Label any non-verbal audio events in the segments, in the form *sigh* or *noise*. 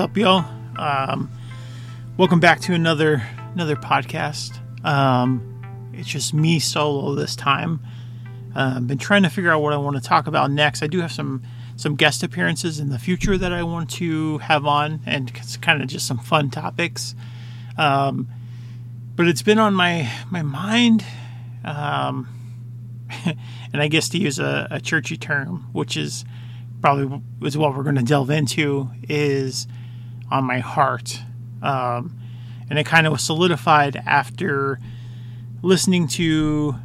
Up, y'all? Um, welcome back to another another podcast. Um, it's just me solo this time. Uh, been trying to figure out what I want to talk about next. I do have some some guest appearances in the future that I want to have on, and it's kind of just some fun topics. Um, but it's been on my my mind, um, *laughs* and I guess to use a, a churchy term, which is probably is what we're going to delve into, is on my heart. Um, and it kind of was solidified after listening to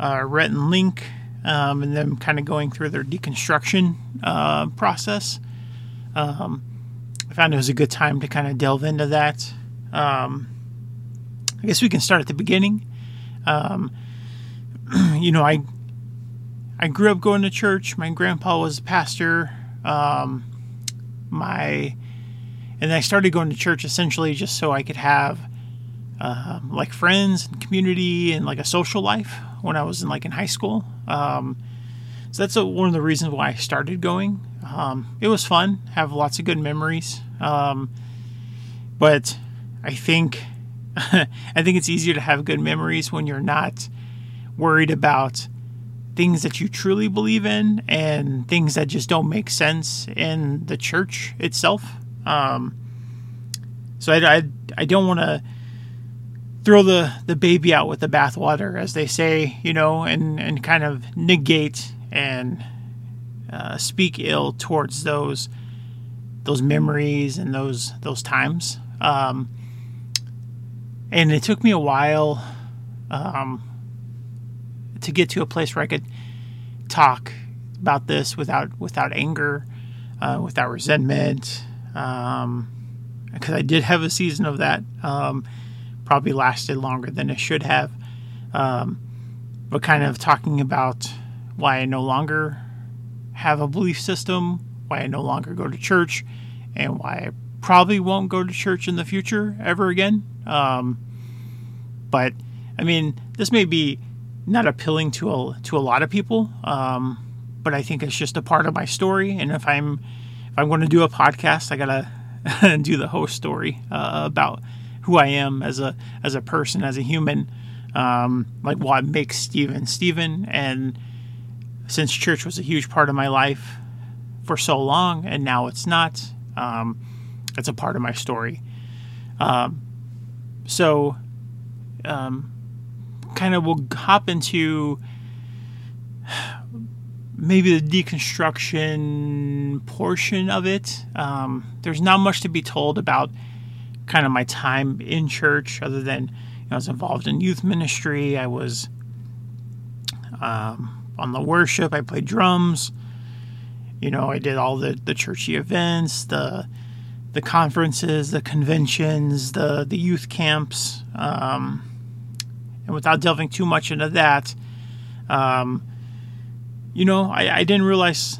uh, Rhett and Link um, and them kind of going through their deconstruction uh, process. Um, I found it was a good time to kind of delve into that. Um, I guess we can start at the beginning. Um, *clears throat* you know, I I grew up going to church. My grandpa was a pastor. Um, my and I started going to church essentially just so I could have um, like friends and community and like a social life when I was in like in high school. Um, so that's a, one of the reasons why I started going. Um, it was fun, have lots of good memories. Um, but I think *laughs* I think it's easier to have good memories when you're not worried about things that you truly believe in and things that just don't make sense in the church itself. Um, so I, I, I don't want to throw the, the baby out with the bathwater, as they say, you know, and, and kind of negate and uh, speak ill towards those those memories and those those times. Um, and it took me a while um, to get to a place where I could talk about this without without anger, uh, without resentment, because um, I did have a season of that. Um, probably lasted longer than it should have, um, but kind of talking about why I no longer have a belief system, why I no longer go to church, and why I probably won't go to church in the future ever again. Um, but I mean, this may be not appealing to a to a lot of people, um, but I think it's just a part of my story. And if I'm if I'm going to do a podcast, I gotta *laughs* do the host story uh, about who I am as a as a person, as a human, um, like what makes Steven Steven. And since church was a huge part of my life for so long, and now it's not, um, it's a part of my story. Um, so, um, kind of we'll hop into maybe the deconstruction portion of it. Um, there's not much to be told about kind of my time in church, other than you know, I was involved in youth ministry. I was um, on the worship. I played drums. You know, I did all the the churchy events, the the conferences, the conventions, the the youth camps. Um, and without delving too much into that, um, you know, I, I, didn't realize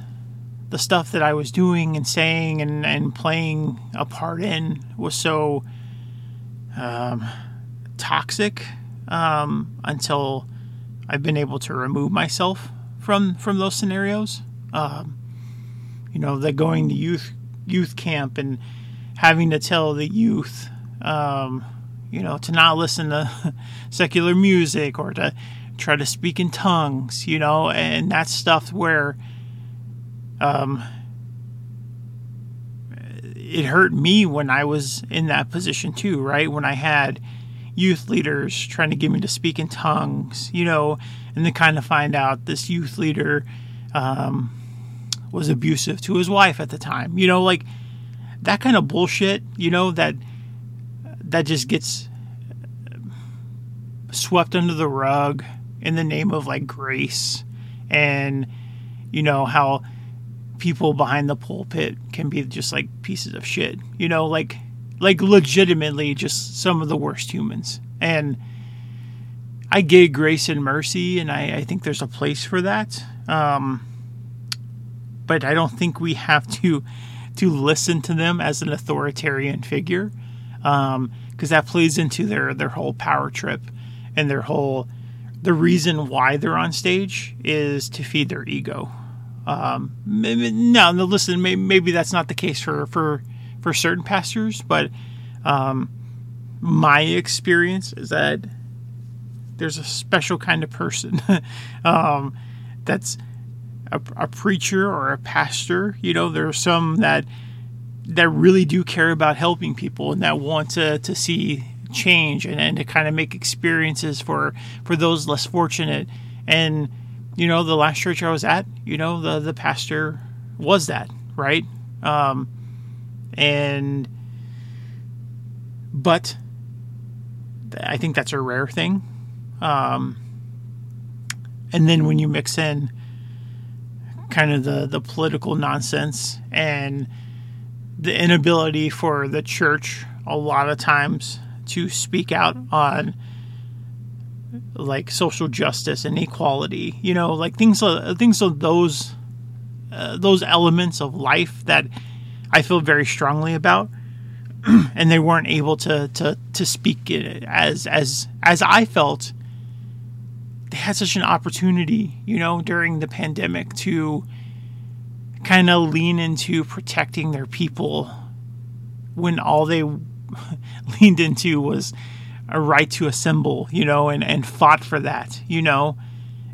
the stuff that I was doing and saying and, and playing a part in was so um, toxic um, until I've been able to remove myself from from those scenarios. Um, you know, that going to youth youth camp and having to tell the youth um, you know, to not listen to *laughs* secular music or to try to speak in tongues, you know, and that's stuff where um, it hurt me when I was in that position too, right? When I had youth leaders trying to get me to speak in tongues, you know, and then kind of find out this youth leader um, was abusive to his wife at the time, you know, like that kind of bullshit, you know, that that just gets swept under the rug in the name of like grace and you know how people behind the pulpit can be just like pieces of shit you know like like legitimately just some of the worst humans. And i get grace and mercy and i, I think there's a place for that um, but i don't think we have to to listen to them as an authoritarian figure because um, that plays into their their whole power trip and their whole the reason why they're on stage is to feed their ego. Um, no, no, listen, maybe, maybe that's not the case for for for certain pastors, but um, my experience is that there's a special kind of person *laughs* um, that's a, a, preacher or a pastor. You know, there are some that that really do care about helping people and that want to, to see change and, and to kind of make experiences for for those less fortunate. And you know, the last church I was at, you know, the the pastor was that right, um, and but I think that's a rare thing. Um, and then when you mix in kind of the, the political nonsense and the inability for the church a lot of times to speak out on like social justice and equality, you know, like things things of those uh, those elements of life that I feel very strongly about. *clears throat* and they weren't able to to to speak as as as I felt. They had such an opportunity, you know, during the pandemic to kind of lean into protecting their people when all they *laughs* leaned into was a right to assemble, you know, and, and fought for that, you know,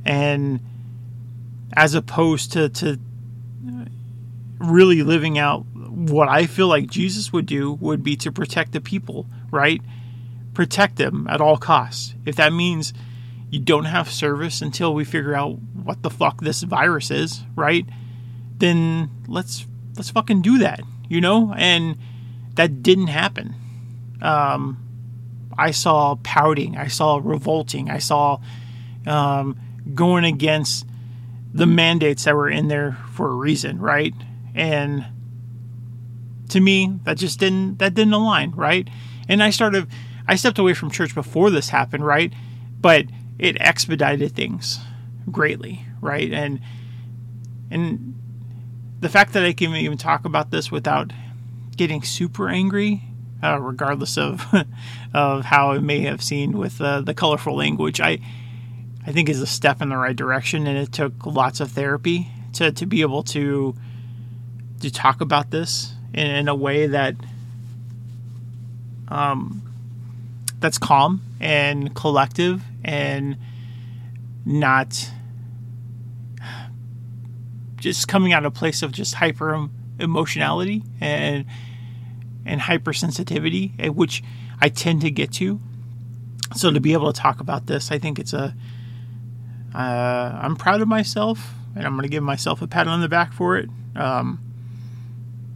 and as opposed to, to really living out what I feel like Jesus would do would be to protect the people, right? Protect them at all costs. If that means you don't have service until we figure out what the fuck this virus is, right? Then let's let's fucking do that, you know? And that didn't happen. Um, I saw pouting, I saw revolting, I saw um, going against the mandates that were in there for a reason, right? And to me that just didn't that didn't align right? And i started i stepped away from church before this happened right? But it expedited things greatly right? And and the fact that i can even talk about this without getting super angry uh, regardless of *laughs* of how it may have seemed with uh, the colorful language i i think is a step in the right direction and it took lots of therapy to to be able to to talk about this in, a way that um, that's calm and collective and not *sighs* just coming out of a place of just hyper emotionality and and hypersensitivity, eh, which I tend to get to. So to be able to talk about this, I think it's a. am uh, proud of myself, and I'm going to give myself a pat on the back for it. Um,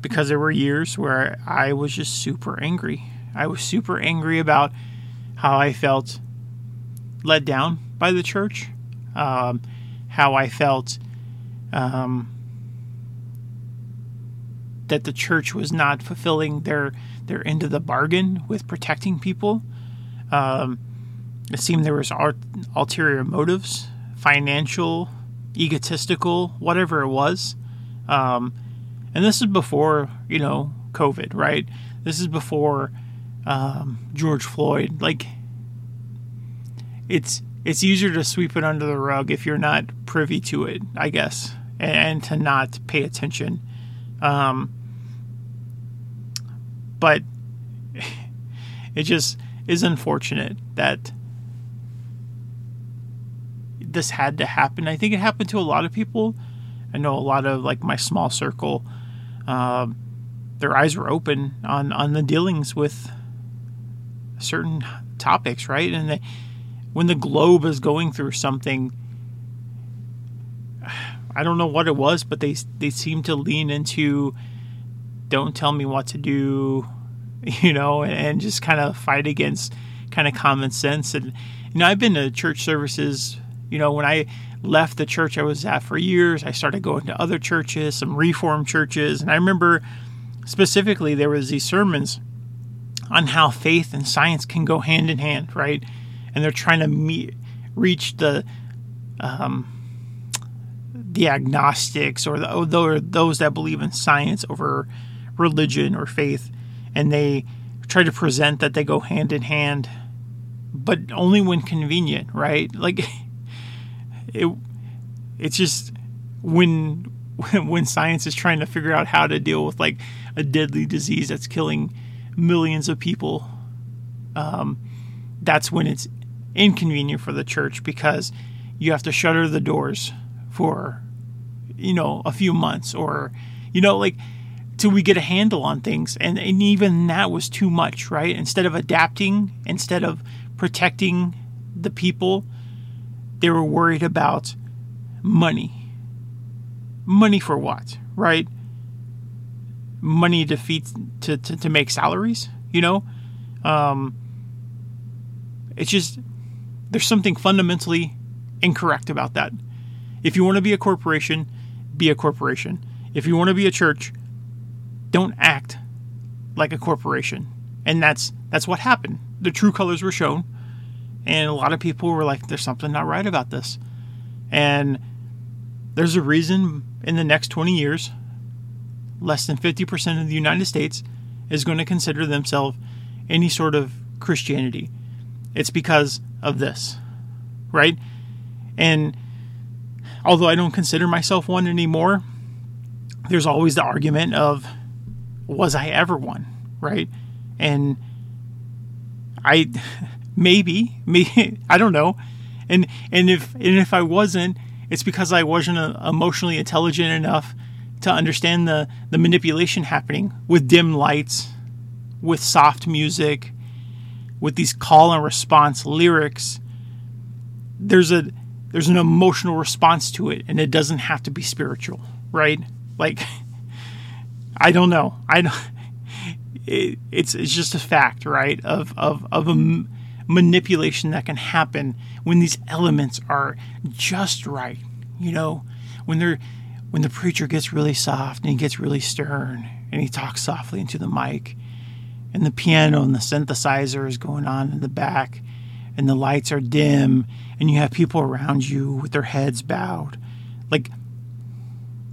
because there were years where I was just super angry. I was super angry about how I felt let down by the church, um, how I felt um, that the church was not fulfilling their their end of the bargain with protecting people. Um, it seemed there was ulterior motives, financial, egotistical, whatever it was. Um, and this is before you know COVID, right? This is before um, George Floyd. Like, it's it's easier to sweep it under the rug if you're not privy to it, I guess, and, and to not pay attention. Um, but *sighs* it just is unfortunate that this had to happen. I think it happened to a lot of people. I know a lot of like my small circle uh, their eyes were open on on the dealings with certain topics, right? And they, when the globe is going through something, I don't know what it was, but they they seem to lean into don't tell me what to do, *laughs* you know, and, and just kind of fight against kind of common sense. And you know, I've been to church services, you know, when I left the church I was at for years. I started going to other churches, some reformed churches, and I remember specifically there was these sermons on how faith and science can go hand in hand, right? And they're trying to meet, reach the um, the agnostics or the or those that believe in science over religion or faith, and they try to present that they go hand in hand, but only when convenient, right? *laughs* Like it it's just when when, *laughs* when science is trying to figure out how to deal with like a deadly disease that's killing millions of people, um, that's when it's inconvenient for the church because you have to shutter the doors for you know a few months or you know like till we get a handle on things. And, and even that was too much right? Instead of adapting instead of protecting the people they were worried about money. Money for what right? Money to feed to, to, to make salaries you know? Um, it's just there's something fundamentally incorrect about that. If you want to be a corporation, be a corporation. If you want to be a church, don't act like a corporation. And that's that's what happened. The true colors were shown, and a lot of people were like, "There's something not right about this." And there's a reason in the next 20 years, less than 50% of the United States is going to consider themselves any sort of Christianity. It's because of this, right? And although I don't consider myself one anymore, there's always the argument of was I ever one, right? And I *laughs* maybe me *laughs* I don't know. And and if and if I wasn't, it's because I wasn't uh, emotionally intelligent enough to understand the the manipulation happening with dim lights, with soft music, with these call and response lyrics. There's a there's an emotional response to it and it doesn't have to be spiritual right? Like i don't know. I don't it, it's it's just a fact right of of of a manipulation that can happen when these elements are just right you know? When they're when the preacher gets really soft and he gets really stern and he talks softly into the mic and the piano and the synthesizer is going on in the back and the lights are dim and you have people around you with their heads bowed. Like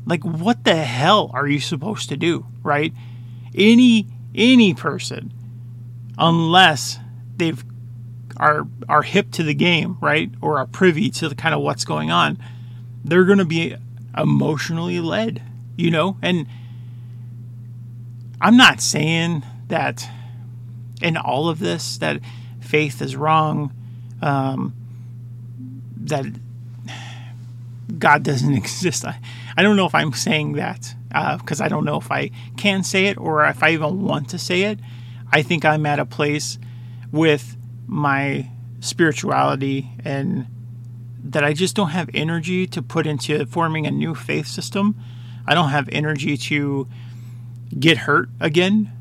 like what the hell are you supposed to do right? Any any person unless they've are are hip to the game right? Or are privy to the kind of what's going on they're going to be emotionally led you know? And i'm not saying that in all of this that faith is wrong, um, that God doesn't *laughs* exist. I, I don't know if I'm saying that because uh, I don't know if I can say it or if I even want to say it. I think I'm at a place with my spirituality and that I just don't have energy to put into forming a new faith system. I don't have energy to get hurt again.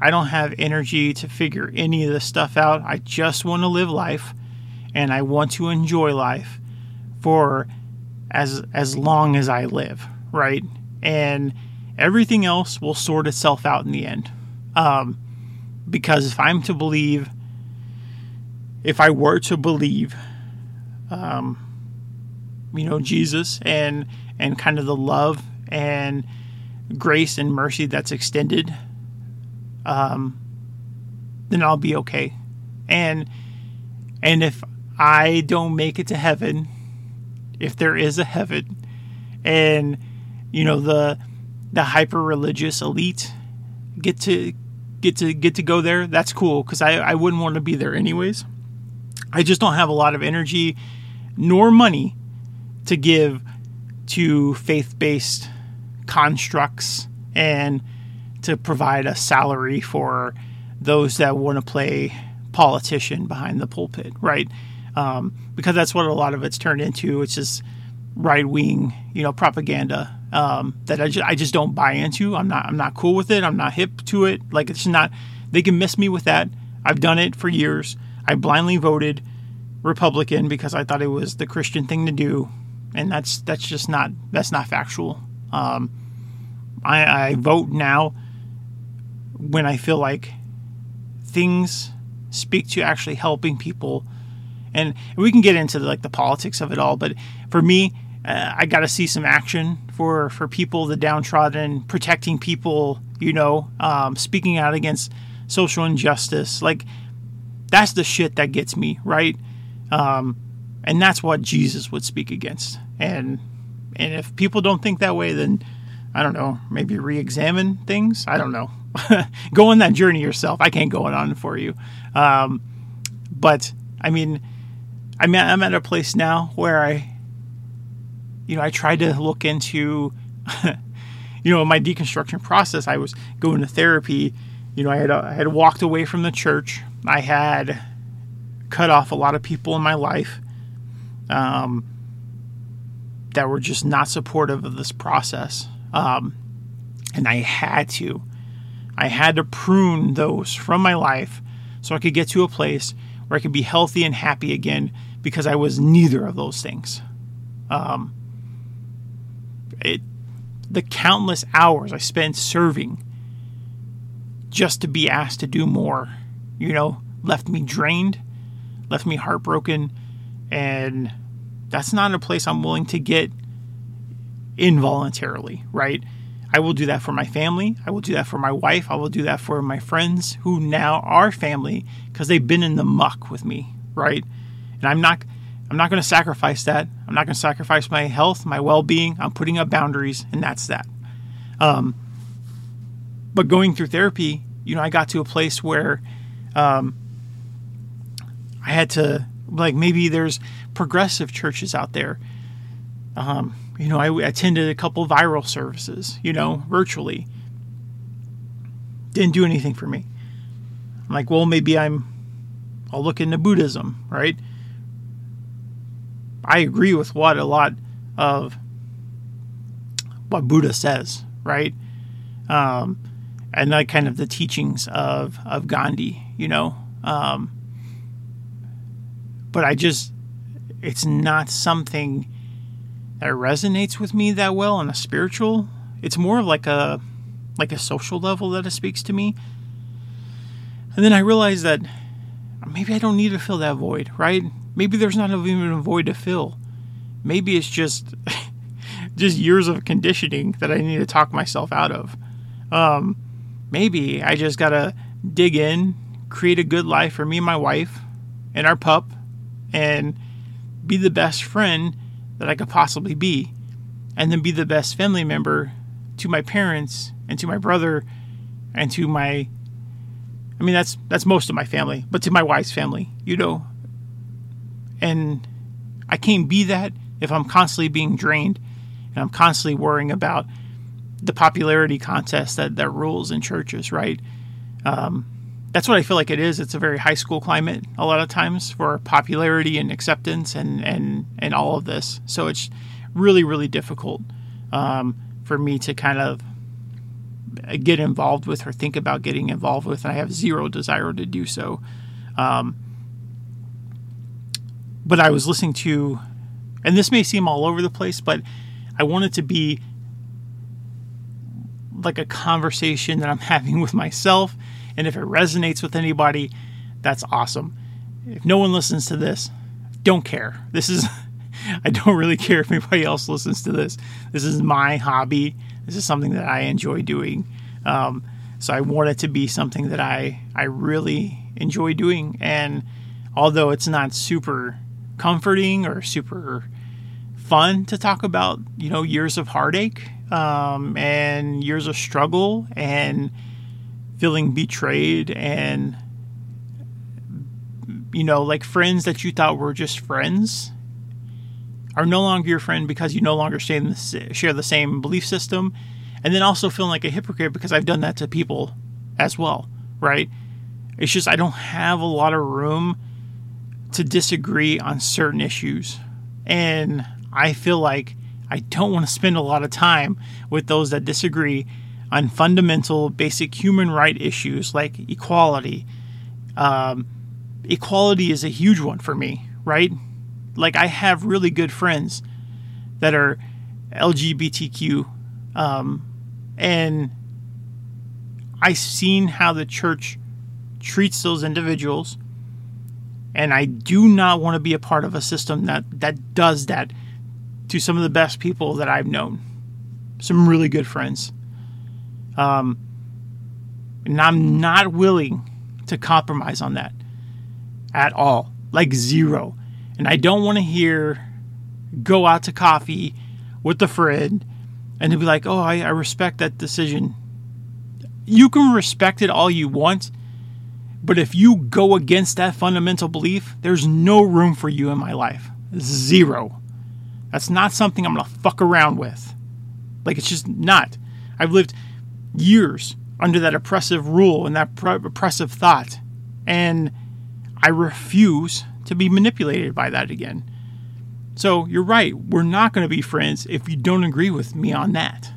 I don't have energy to figure any of this stuff out. I just want to live life and I want to enjoy life for as as long as I live, right? And everything else will sort itself out in the end. Um, because if I'm to believe, if I were to believe, um, you know, Jesus and and kind of the love and grace and mercy that's extended um, then I'll be okay. And and if I don't make it to heaven, if there is a heaven, and you know the the hyper religious elite get to get to get to go there, that's cool because I, I wouldn't want to be there anyways. I just don't have a lot of energy nor money to give to faith based constructs and to provide a salary for those that want to play politician behind the pulpit, right? Um, because that's what a lot of it's turned into. It's just right wing, you know, propaganda um, that I just, I just don't buy into. I'm not I'm not cool with it. I'm not hip to it. Like it's not. They can miss me with that. I've done it for years. I blindly voted Republican because I thought it was the Christian thing to do, and that's that's just not that's not factual. Um, I, I vote now when I feel like things speak to actually helping people. And we can get into the, like the politics of it all, but for me, uh, I got to see some action for for people, the downtrodden, protecting people. You know, um, speaking out against social injustice. Like that's the shit that gets me right, um, and that's what Jesus would speak against. And and if people don't think that way, then I don't know, maybe re-examine things. I don't know. *laughs* go on that journey yourself. I can't go on for you. Um, but I mean, I'm at, I'm at a place now where I, you know, I tried to look into, *laughs* you know, my deconstruction process. I was going to therapy. You know, I had I had walked away from the church. I had cut off a lot of people in my life um, that were just not supportive of this process. Um, and I had to. I had to prune those from my life so I could get to a place where I could be healthy and happy again because I was neither of those things. Um, it, the countless hours I spent serving just to be asked to do more, you know, left me drained, left me heartbroken, and that's not a place I'm willing to get involuntarily, right? I will do that for my family. I will do that for my wife. I will do that for my friends who now are family because they've been in the muck with me, right? And I'm not I'm not going to sacrifice that. I'm not going to sacrifice my health, my well-being. I'm putting up boundaries and that's that. Um, but going through therapy, you know, I got to a place where um, I had to like maybe there's progressive churches out there. Um, you know, I attended a couple viral services, you know, virtually. Didn't do anything for me. I'm like, well, maybe I'm, I'll look into Buddhism, right? I agree with what a lot of what Buddha says, right? Um, and like kind of the teachings of, of Gandhi, you know. Um, but I just, it's not something that resonates with me that well on a spiritual. It's more of like a like a social level that it speaks to me. And then I realized that maybe I don't need to fill that void, right? Maybe there's not even a void to fill. Maybe it's just *laughs* just years of conditioning that I need to talk myself out of. Um, maybe I just gotta dig in, create a good life for me and my wife and our pup, and be the best friend that I could possibly be, and then be the best family member to my parents and to my brother and to my I mean that's that's most of my family, but to my wife's family, you know. And I can't be that if I'm constantly being drained and I'm constantly worrying about the popularity contest that, that rules in churches, right? Um, that's what I feel like it is. It's a very high school climate a lot of times for popularity and acceptance and and and all of this. So it's really really difficult um, for me to kind of get involved with or think about getting involved with, and I have zero desire to do so. Um, but I was listening to, and this may seem all over the place, but I want it to be like a conversation that I'm *laughs* having with myself and if it resonates with anybody, that's awesome. If no one listens to this, don't care. This is, *laughs* I don't really care if anybody else listens to this. This is my hobby. This is something that I enjoy doing. Um, so I want it to be something that I, I really enjoy doing. And although it's not super comforting or super fun to talk about, you know, years of heartache um, and years of struggle and feeling betrayed and you know like friends that you thought were just friends are no longer your friend because you no longer share the same belief system. And then also feeling like a hypocrite because I've done that to people as well right? It's just I don't have a lot of room to disagree on certain issues. And I feel like I don't want to spend a lot of time with those that disagree on fundamental, basic human right issues like equality. Um, equality is a huge one for me, right? Like, I have really good friends that are LGBTQ, um, and I've seen how the church treats those individuals, and I do not want to be a part of a system that, that does that to some of the best people that I've known. Some really good friends. Um, and I'm not willing to compromise on that at all, like zero. And I don't want to hear go out to coffee with a friend and to be like, oh, I, I respect that decision. You can respect it all you want, but if you go against that fundamental belief, there's no room for you in my life. Zero. That's not something I'm going to fuck around with. Like, it's just not. I've lived years under that oppressive rule and that oppressive thought, and I refuse to be manipulated by that again. So you're right. We're not going to be friends if you don't agree with me on that.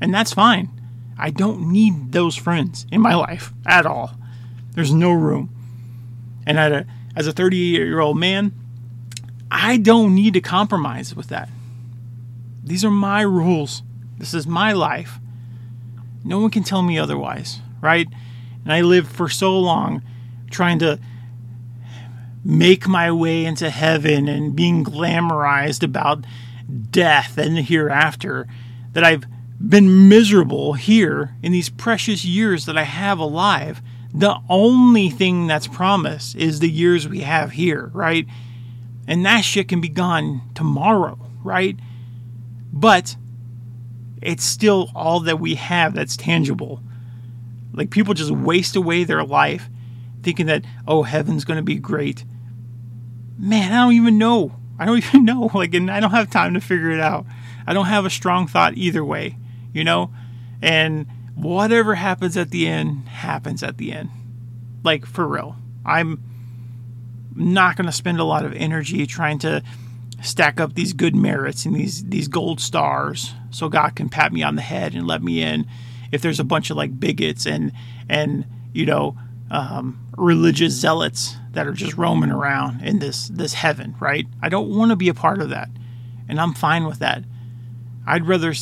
And that's fine. I don't need those friends in my life at all. There's no room. And a, as a 38 year old man, I don't need to compromise with that. These are my rules. This is my life. No one can tell me otherwise, right? And I lived for so long trying to make my way into heaven and being glamorized about death and the hereafter that I've been miserable here in these precious years that I have alive. The only thing that's promised is the years we have here, right? And that shit can be gone tomorrow, right? But it's still all that we have that's tangible. Like people just waste away their life thinking that, oh, heaven's going to be great man, I don't even know. I don't *laughs* even know. Like, and I don't have time to figure it out. I don't have a strong thought either way, you know? And whatever happens at the end, happens at the end. Like, for real. I'm not going to spend a lot of energy trying to stack up these good merits and these these gold stars so God can pat me on the head and let me in if there's a bunch of like bigots and and you know um, religious zealots that are just roaming around in this this heaven, right? I don't want to be a part of that, and I'm fine with that. I'd rather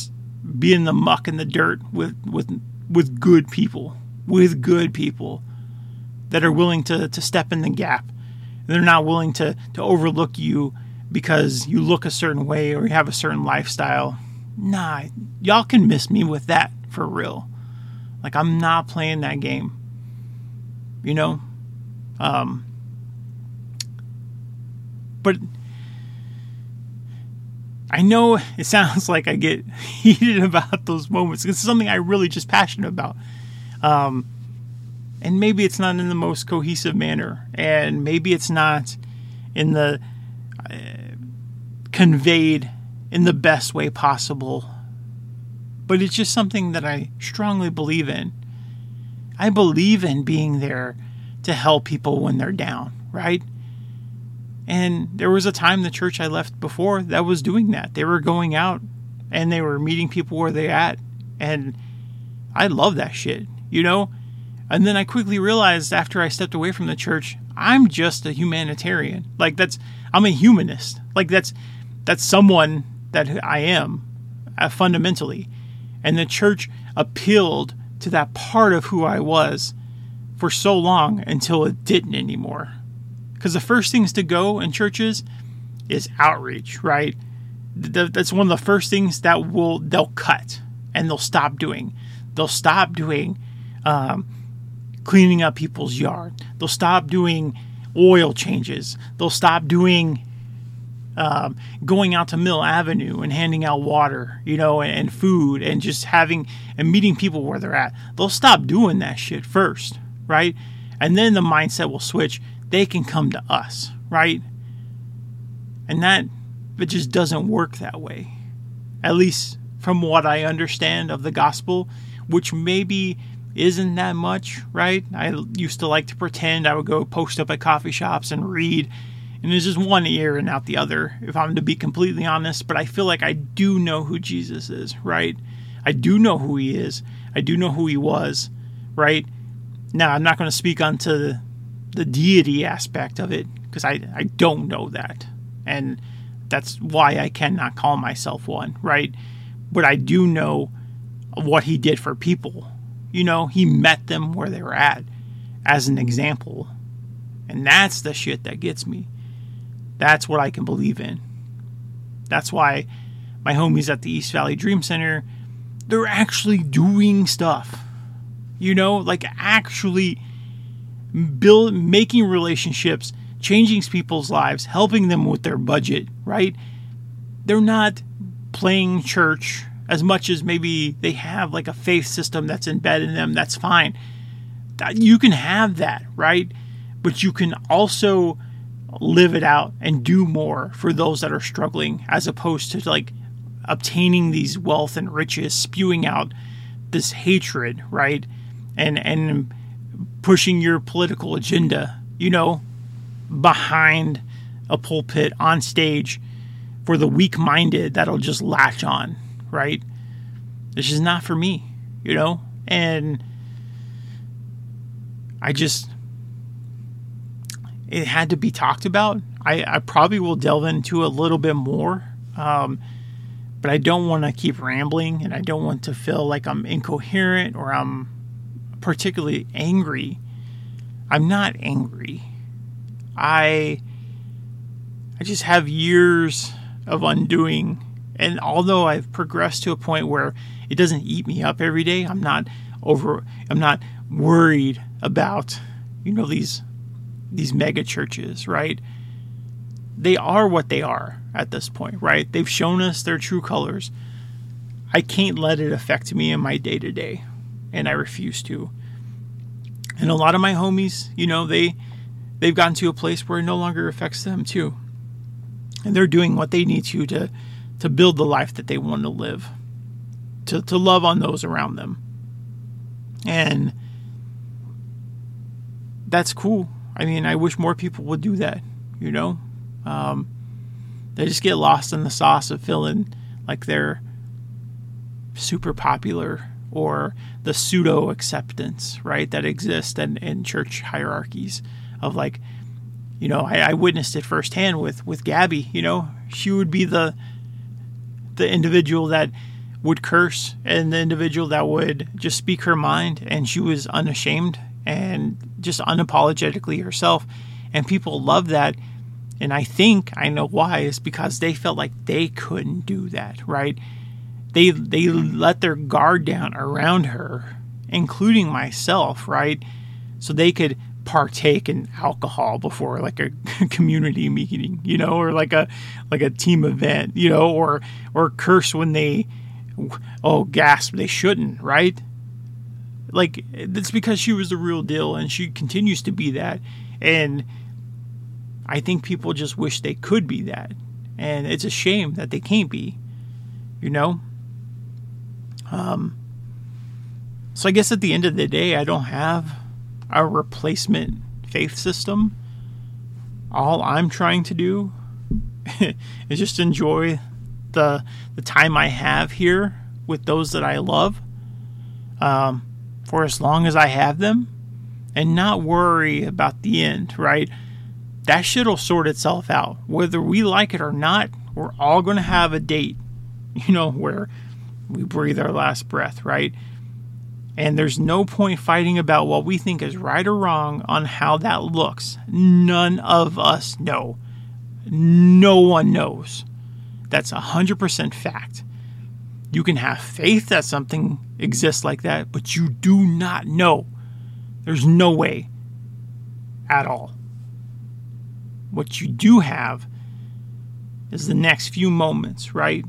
be in the muck and the dirt with with with good people, with good people that are willing to to step in the gap. They're not willing to to overlook you because you look a certain way or you have a certain lifestyle. Nah, y'all can miss me with that for real. Like I'm not playing that game you know? Um, but I know it sounds *laughs* like I get *laughs* heated about those moments. It's something I really just passionate about. Um, and maybe it's not in the most cohesive manner, and maybe it's not in the uh, conveyed in the best way possible. But it's just something that I strongly believe in. I believe in being there to help people when they're down, right? And there was a time the church I left before that was doing that. They were going out and they were meeting people where they're at. And I love that shit, you know? And then I quickly realized after I stepped away from the church, I'm just a humanitarian. Like that's I'm a humanist. Like that's that's someone that I am uh, fundamentally. And the church appealed to that part of who I was for so long until it didn't anymore. Because the first things to go in churches is outreach, right? That's one of the first things that will they'll cut and they'll stop doing. They'll stop doing um, cleaning up people's yard. They'll stop doing oil changes. They'll stop doing um, going out to Mill Avenue and handing out water, you know, and, and food and just having and meeting people where they're at. They'll stop doing that shit first, right? And then the mindset will switch. They can come to us, right? And that it just doesn't work that way. At least from what I understand of the gospel, which maybe isn't that much, right? I used to like to pretend I would go post up at coffee shops and read and it's just one ear and out the other, if I'm to be completely honest. But I feel like I do know who Jesus is, right? I do know who he is. I do know who he was, right? Now, I'm not going to speak onto the, the deity aspect of it because I, I don't know that. And that's why I cannot call myself one, right? But I do know what he did for people. You know, he met them where they were at as an example. And that's the shit that gets me. That's what I can believe in. That's why my homies at the East Valley Dream Center, they're actually doing stuff. You know, like actually build making relationships, changing people's lives, helping them with their budget, right? They're not playing church as much as maybe they have like a faith system that's embedded in them, that's fine. You can have that, right? But you can also live it out and do more for those that are struggling as opposed to like obtaining these wealth and riches, spewing out this hatred, right? And and pushing your political agenda, you know, behind a pulpit on stage for the weak minded that'll just latch on, right? This is not for me, you know? And I just, it had to be talked about. I, I probably will delve into a little bit more, um, but I don't want to keep rambling and I don't want to feel like I'm incoherent or I'm particularly angry. I'm not angry. I I just have years of undoing and although I've progressed to a point where it doesn't eat me up every day, I'm not over I'm not worried about you know these these mega churches, right? They are what they are at this point, right? They've shown us their true colors. I can't let it affect me in my day to day, and I refuse to. And a lot of my homies, you know, they they've gotten to a place where it no longer affects them too. And they're doing what they need to to to build the life that they want to live, to, to love on those around them. And that's cool. I mean, I wish more people would do that, you know? Um, they just get lost in the sauce of feeling like they're super popular or the pseudo acceptance, right, that exists in, in church hierarchies of like, you know, I, I witnessed it firsthand with with Gabby. You know, she would be the the individual that would curse and the individual that would just speak her mind and she was unashamed and just unapologetically herself and people love that. And i think i know why is because they felt like they couldn't do that right? They they let their guard down around her including myself right? So they could partake in alcohol before like a *laughs* community meeting, you know, or like a like a team event, you know, or or curse when they oh gasp they shouldn't, right? Like it's because she was the real deal and she continues to be that. And I think people just wish they could be that. And it's a shame that they can't be, you know? Um so I guess at the end of the day I don't have a replacement faith system. All I'm trying to do *laughs* is just enjoy the the time I have here with those that I love um, for as long as I have them, and not worry about the end. Right? That shit'll sort itself out, whether we like it or not. We're all going to have a date, *laughs* you know, where we breathe our last breath. Right? And there's no point fighting about what we think is right or wrong on how that looks. None of us know. No one knows. That's 100% fact. You can have faith that something exists like that, but you do not know. There's no way at all. What you do have is the next few moments, right?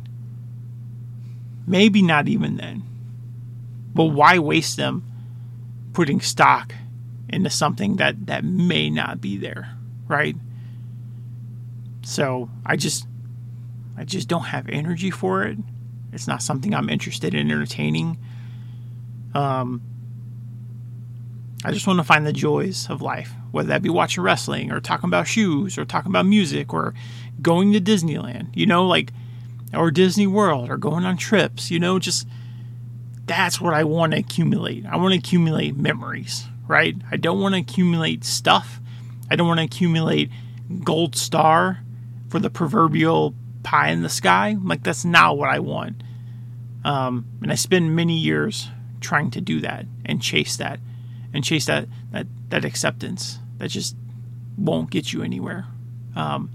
Maybe not even then. But why waste them putting stock into something that, that may not be there, right? So I just I just don't have energy for it. It's not something I'm interested in entertaining. Um, I just want to find the joys of life, whether that be watching wrestling or talking about shoes or talking about music or going to Disneyland, you know, like, or Disney World or going on trips, you know, just that's what I want to accumulate. I want to accumulate memories, right? I don't want to accumulate stuff. I don't want to accumulate gold star for the proverbial pie in the sky. Like that's not what I want. Um, and I spend many years trying to do that and chase that and chase that that that acceptance that just won't get you anywhere. Um,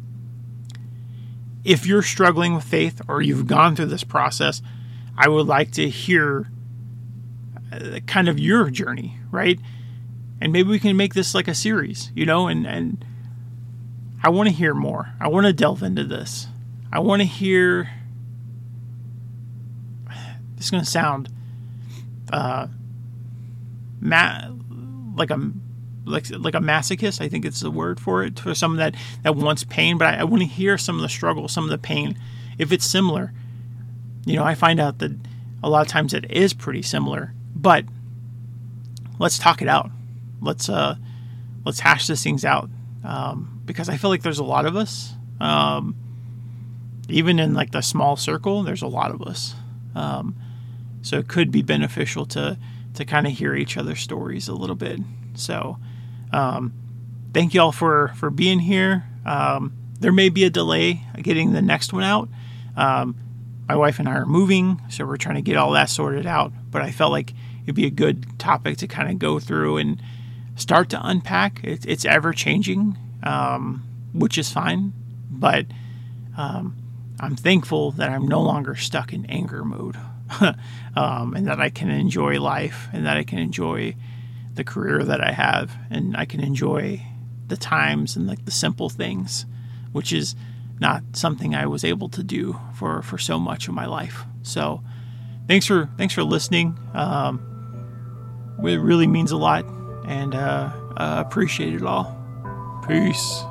if you're struggling with faith or you've gone through this process, I would like to hear uh, kind of your journey, right? And maybe we can make this like a series, you know, and and I want to hear more. I want to delve into this. I want to hear This is going to sound uh, ma- like a like like a masochist. I think it's the word for it for someone that that wants pain. But I, I want to hear some of the struggle, some of the pain. If it's similar, you know, I find out that a lot of times it is pretty similar. But let's talk it out. Let's uh, let's hash these things out um, because I feel like there's a lot of us. Um, even in like the small circle, there's a lot of us. Um, so it could be beneficial to to kind of hear each other's stories a little bit. So um, thank you all for for being here. Um, there may be a delay getting the next one out. Um, my wife and I are moving, so we're trying to get all that sorted out. But I felt like it'd be a good topic to kind of go through and start to unpack. It's, it's ever changing, um, which is fine. But um, I'm thankful that I'm no longer stuck in anger mode *laughs* um, and that I can enjoy life and that I can enjoy the career that I have and I can enjoy the times and like the simple things, which is not something I was able to do for, for so much of my life. So thanks for thanks for listening. Um, it really means a lot and uh, uh, appreciate it all. Peace.